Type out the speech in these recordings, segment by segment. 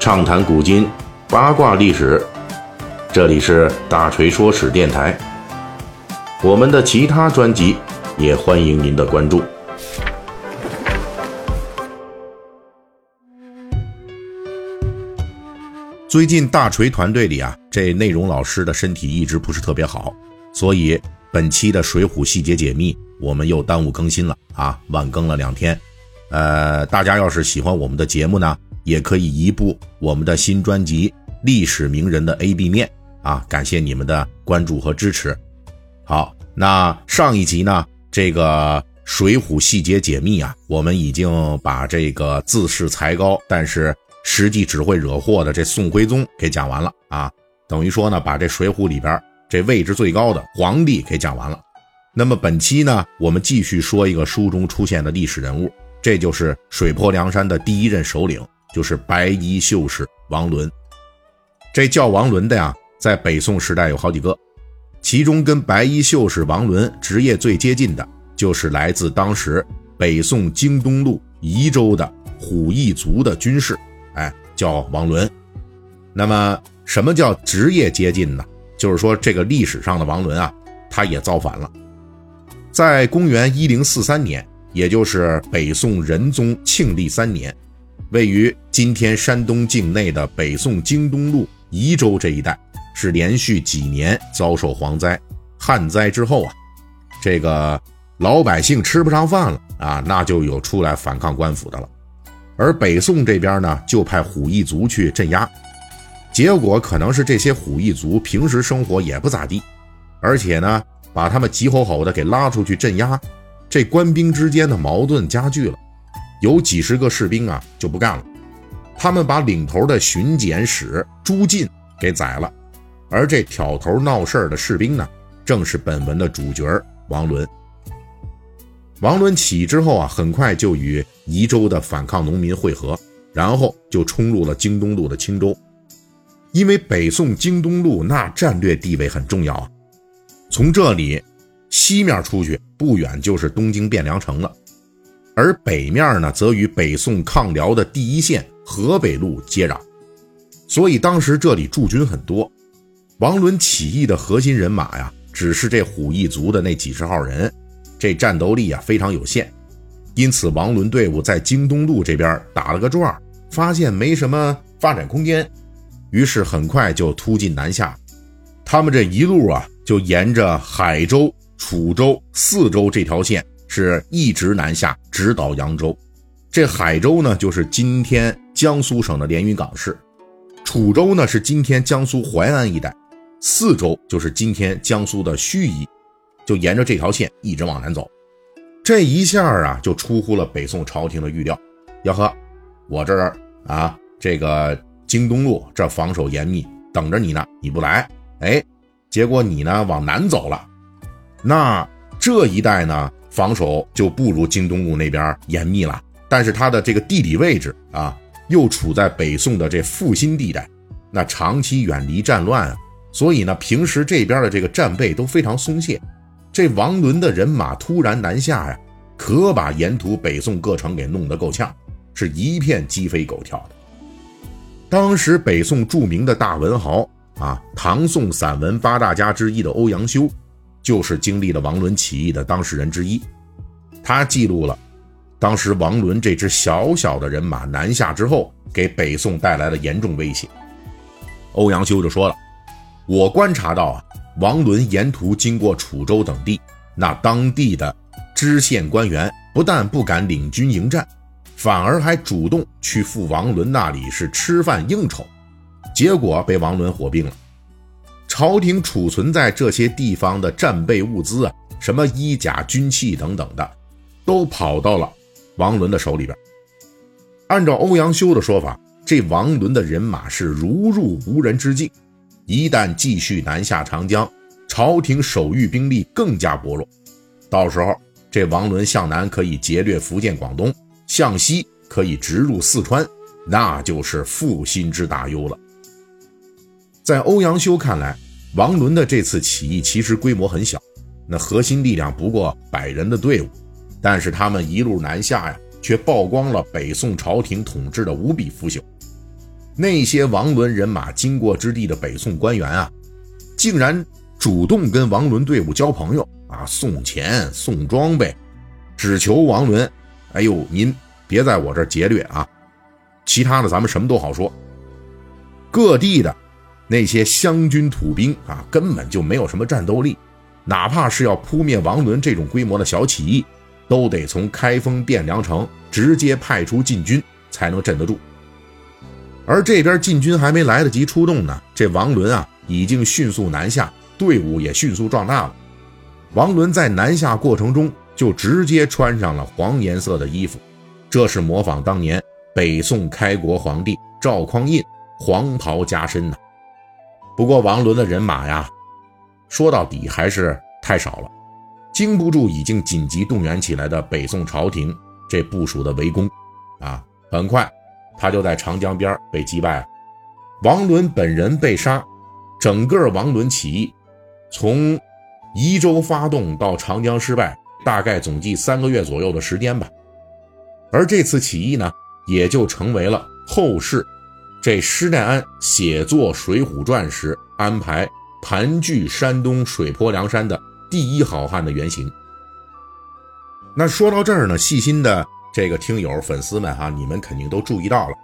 畅谈古今，八卦历史。这里是大锤说史电台。我们的其他专辑也欢迎您的关注。最近大锤团队里啊，这内容老师的身体一直不是特别好，所以本期的《水浒细节解密》我们又耽误更新了啊，晚更了两天。呃，大家要是喜欢我们的节目呢，也可以移步我们的新专辑《历史名人的 A B 面》啊，感谢你们的关注和支持。好，那上一集呢，这个《水浒细节解密》啊，我们已经把这个自恃才高，但是实际只会惹祸的这宋徽宗给讲完了啊，等于说呢，把这《水浒》里边这位置最高的皇帝给讲完了。那么本期呢，我们继续说一个书中出现的历史人物。这就是水泊梁山的第一任首领，就是白衣秀士王伦。这叫王伦的呀，在北宋时代有好几个，其中跟白衣秀士王伦职业最接近的，就是来自当时北宋京东路宜州的虎翼族的军士，哎，叫王伦。那么，什么叫职业接近呢？就是说，这个历史上的王伦啊，他也造反了，在公元一零四三年。也就是北宋仁宗庆历三年，位于今天山东境内的北宋京东路宜州这一带，是连续几年遭受蝗灾、旱灾之后啊，这个老百姓吃不上饭了啊，那就有出来反抗官府的了。而北宋这边呢，就派虎翼族去镇压，结果可能是这些虎翼族平时生活也不咋地，而且呢，把他们急吼吼的给拉出去镇压。这官兵之间的矛盾加剧了，有几十个士兵啊就不干了，他们把领头的巡检使朱进给宰了，而这挑头闹事儿的士兵呢，正是本文的主角王伦。王伦起义之后啊，很快就与宜州的反抗农民会合，然后就冲入了京东路的青州，因为北宋京东路那战略地位很重要啊，从这里。西面出去不远就是东京汴梁城了，而北面呢，则与北宋抗辽的第一线河北路接壤，所以当时这里驻军很多。王伦起义的核心人马呀，只是这虎翼族的那几十号人，这战斗力啊非常有限，因此王伦队伍在京东路这边打了个转，发现没什么发展空间，于是很快就突进南下。他们这一路啊，就沿着海州。楚州、泗州这条线是一直南下，直捣扬州。这海州呢，就是今天江苏省的连云港市；楚州呢，是今天江苏淮安一带；泗州就是今天江苏的盱眙。就沿着这条线一直往南走。这一下啊，就出乎了北宋朝廷的预料。吆喝，我这儿啊，这个京东路这防守严密，等着你呢，你不来，哎，结果你呢往南走了。那这一带呢，防守就不如京东路那边严密了。但是它的这个地理位置啊，又处在北宋的这腹心地带，那长期远离战乱啊，所以呢，平时这边的这个战备都非常松懈。这王伦的人马突然南下呀，可把沿途北宋各城给弄得够呛，是一片鸡飞狗跳的。当时北宋著名的大文豪啊，唐宋散文八大家之一的欧阳修。就是经历了王伦起义的当事人之一，他记录了当时王伦这支小小的人马南下之后，给北宋带来了严重威胁。欧阳修就说了：“我观察到啊，王伦沿途经过楚州等地，那当地的知县官员不但不敢领军迎战，反而还主动去赴王伦那里是吃饭应酬，结果被王伦火并了。”朝廷储存在这些地方的战备物资啊，什么衣甲、军器等等的，都跑到了王伦的手里边。按照欧阳修的说法，这王伦的人马是如入无人之境，一旦继续南下长江，朝廷守御兵力更加薄弱。到时候，这王伦向南可以劫掠福建、广东，向西可以直入四川，那就是负心之大忧了。在欧阳修看来，王伦的这次起义其实规模很小，那核心力量不过百人的队伍，但是他们一路南下呀，却曝光了北宋朝廷统治的无比腐朽。那些王伦人马经过之地的北宋官员啊，竟然主动跟王伦队伍交朋友啊，送钱送装备，只求王伦，哎呦，您别在我这劫掠啊！其他的咱们什么都好说。各地的那些湘军土兵啊，根本就没有什么战斗力，哪怕是要扑灭王伦这种规模的小起义，都得从开封汴梁城直接派出禁军才能镇得住。而这边禁军还没来得及出动呢，这王伦啊已经迅速南下，队伍也迅速壮大了。王伦在南下过程中就直接穿上了黄颜色的衣服，这是模仿当年北宋开国皇帝赵匡胤。黄袍加身呢，不过王伦的人马呀，说到底还是太少了，经不住已经紧急动员起来的北宋朝廷这部署的围攻，啊，很快他就在长江边被击败了。王伦本人被杀，整个王伦起义从宜州发动到长江失败，大概总计三个月左右的时间吧。而这次起义呢，也就成为了后世。这施耐庵写作《水浒传》时安排盘踞山东水泊梁山的第一好汉的原型。那说到这儿呢，细心的这个听友粉丝们哈，你们肯定都注意到了，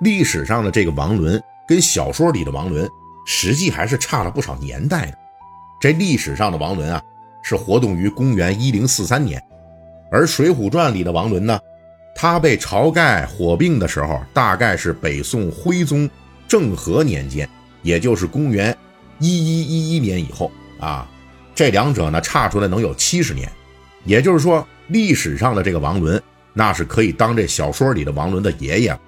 历史上的这个王伦跟小说里的王伦实际还是差了不少年代的。这历史上的王伦啊，是活动于公元一零四三年，而《水浒传》里的王伦呢？他被晁盖火并的时候，大概是北宋徽宗政和年间，也就是公元一一一一年以后啊。这两者呢，差出来能有七十年。也就是说，历史上的这个王伦，那是可以当这小说里的王伦的爷爷。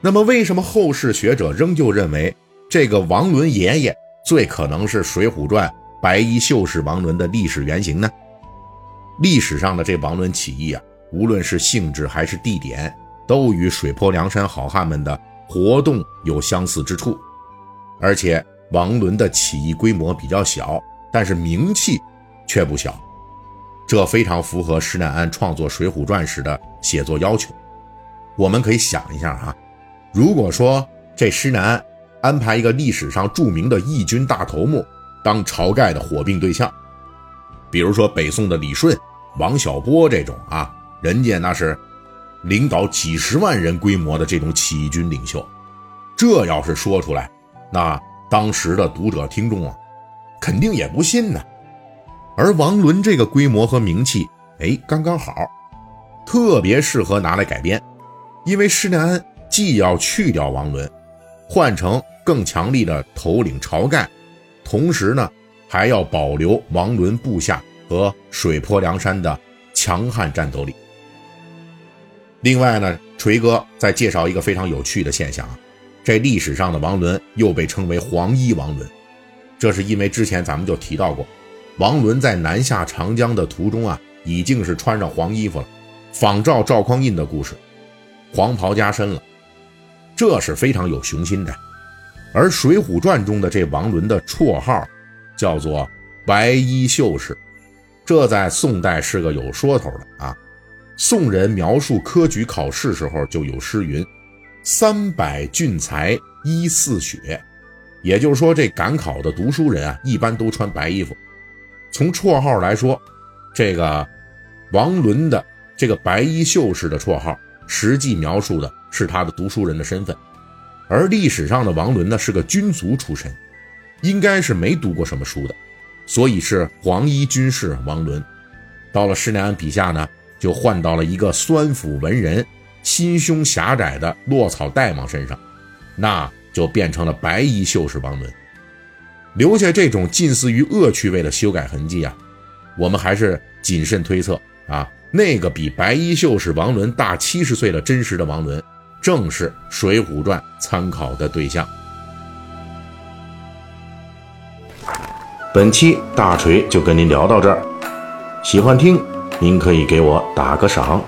那么，为什么后世学者仍旧认为这个王伦爷爷最可能是《水浒传》白衣秀士王伦的历史原型呢？历史上的这王伦起义啊。无论是性质还是地点，都与水泊梁山好汉们的活动有相似之处。而且王伦的起义规模比较小，但是名气却不小，这非常符合施耐庵创作《水浒传》时的写作要求。我们可以想一下啊，如果说这施耐庵安排一个历史上著名的义军大头目当晁盖的火并对象，比如说北宋的李顺、王小波这种啊。人家那是领导几十万人规模的这种起义军领袖，这要是说出来，那当时的读者听众啊，肯定也不信呢。而王伦这个规模和名气，哎，刚刚好，特别适合拿来改编。因为施耐庵既要去掉王伦，换成更强力的头领晁盖，同时呢，还要保留王伦部下和水泊梁山的强悍战斗力。另外呢，锤哥再介绍一个非常有趣的现象啊，这历史上的王伦又被称为黄衣王伦，这是因为之前咱们就提到过，王伦在南下长江的途中啊，已经是穿上黄衣服了，仿照赵匡胤的故事，黄袍加身了，这是非常有雄心的。而《水浒传》中的这王伦的绰号叫做白衣秀士，这在宋代是个有说头的啊。宋人描述科举考试时候就有诗云：“三百俊才衣似雪。”也就是说，这赶考的读书人啊，一般都穿白衣服。从绰号来说，这个王伦的这个白衣秀士的绰号，实际描述的是他的读书人的身份。而历史上的王伦呢，是个军卒出身，应该是没读过什么书的，所以是黄衣军士王伦。到了施耐庵笔下呢。就换到了一个酸腐文人、心胸狭窄的落草大王身上，那就变成了白衣秀士王伦。留下这种近似于恶趣味的修改痕迹啊，我们还是谨慎推测啊，那个比白衣秀士王伦大七十岁的真实的王伦，正是《水浒传》参考的对象。本期大锤就跟您聊到这儿，喜欢听。您可以给我打个赏。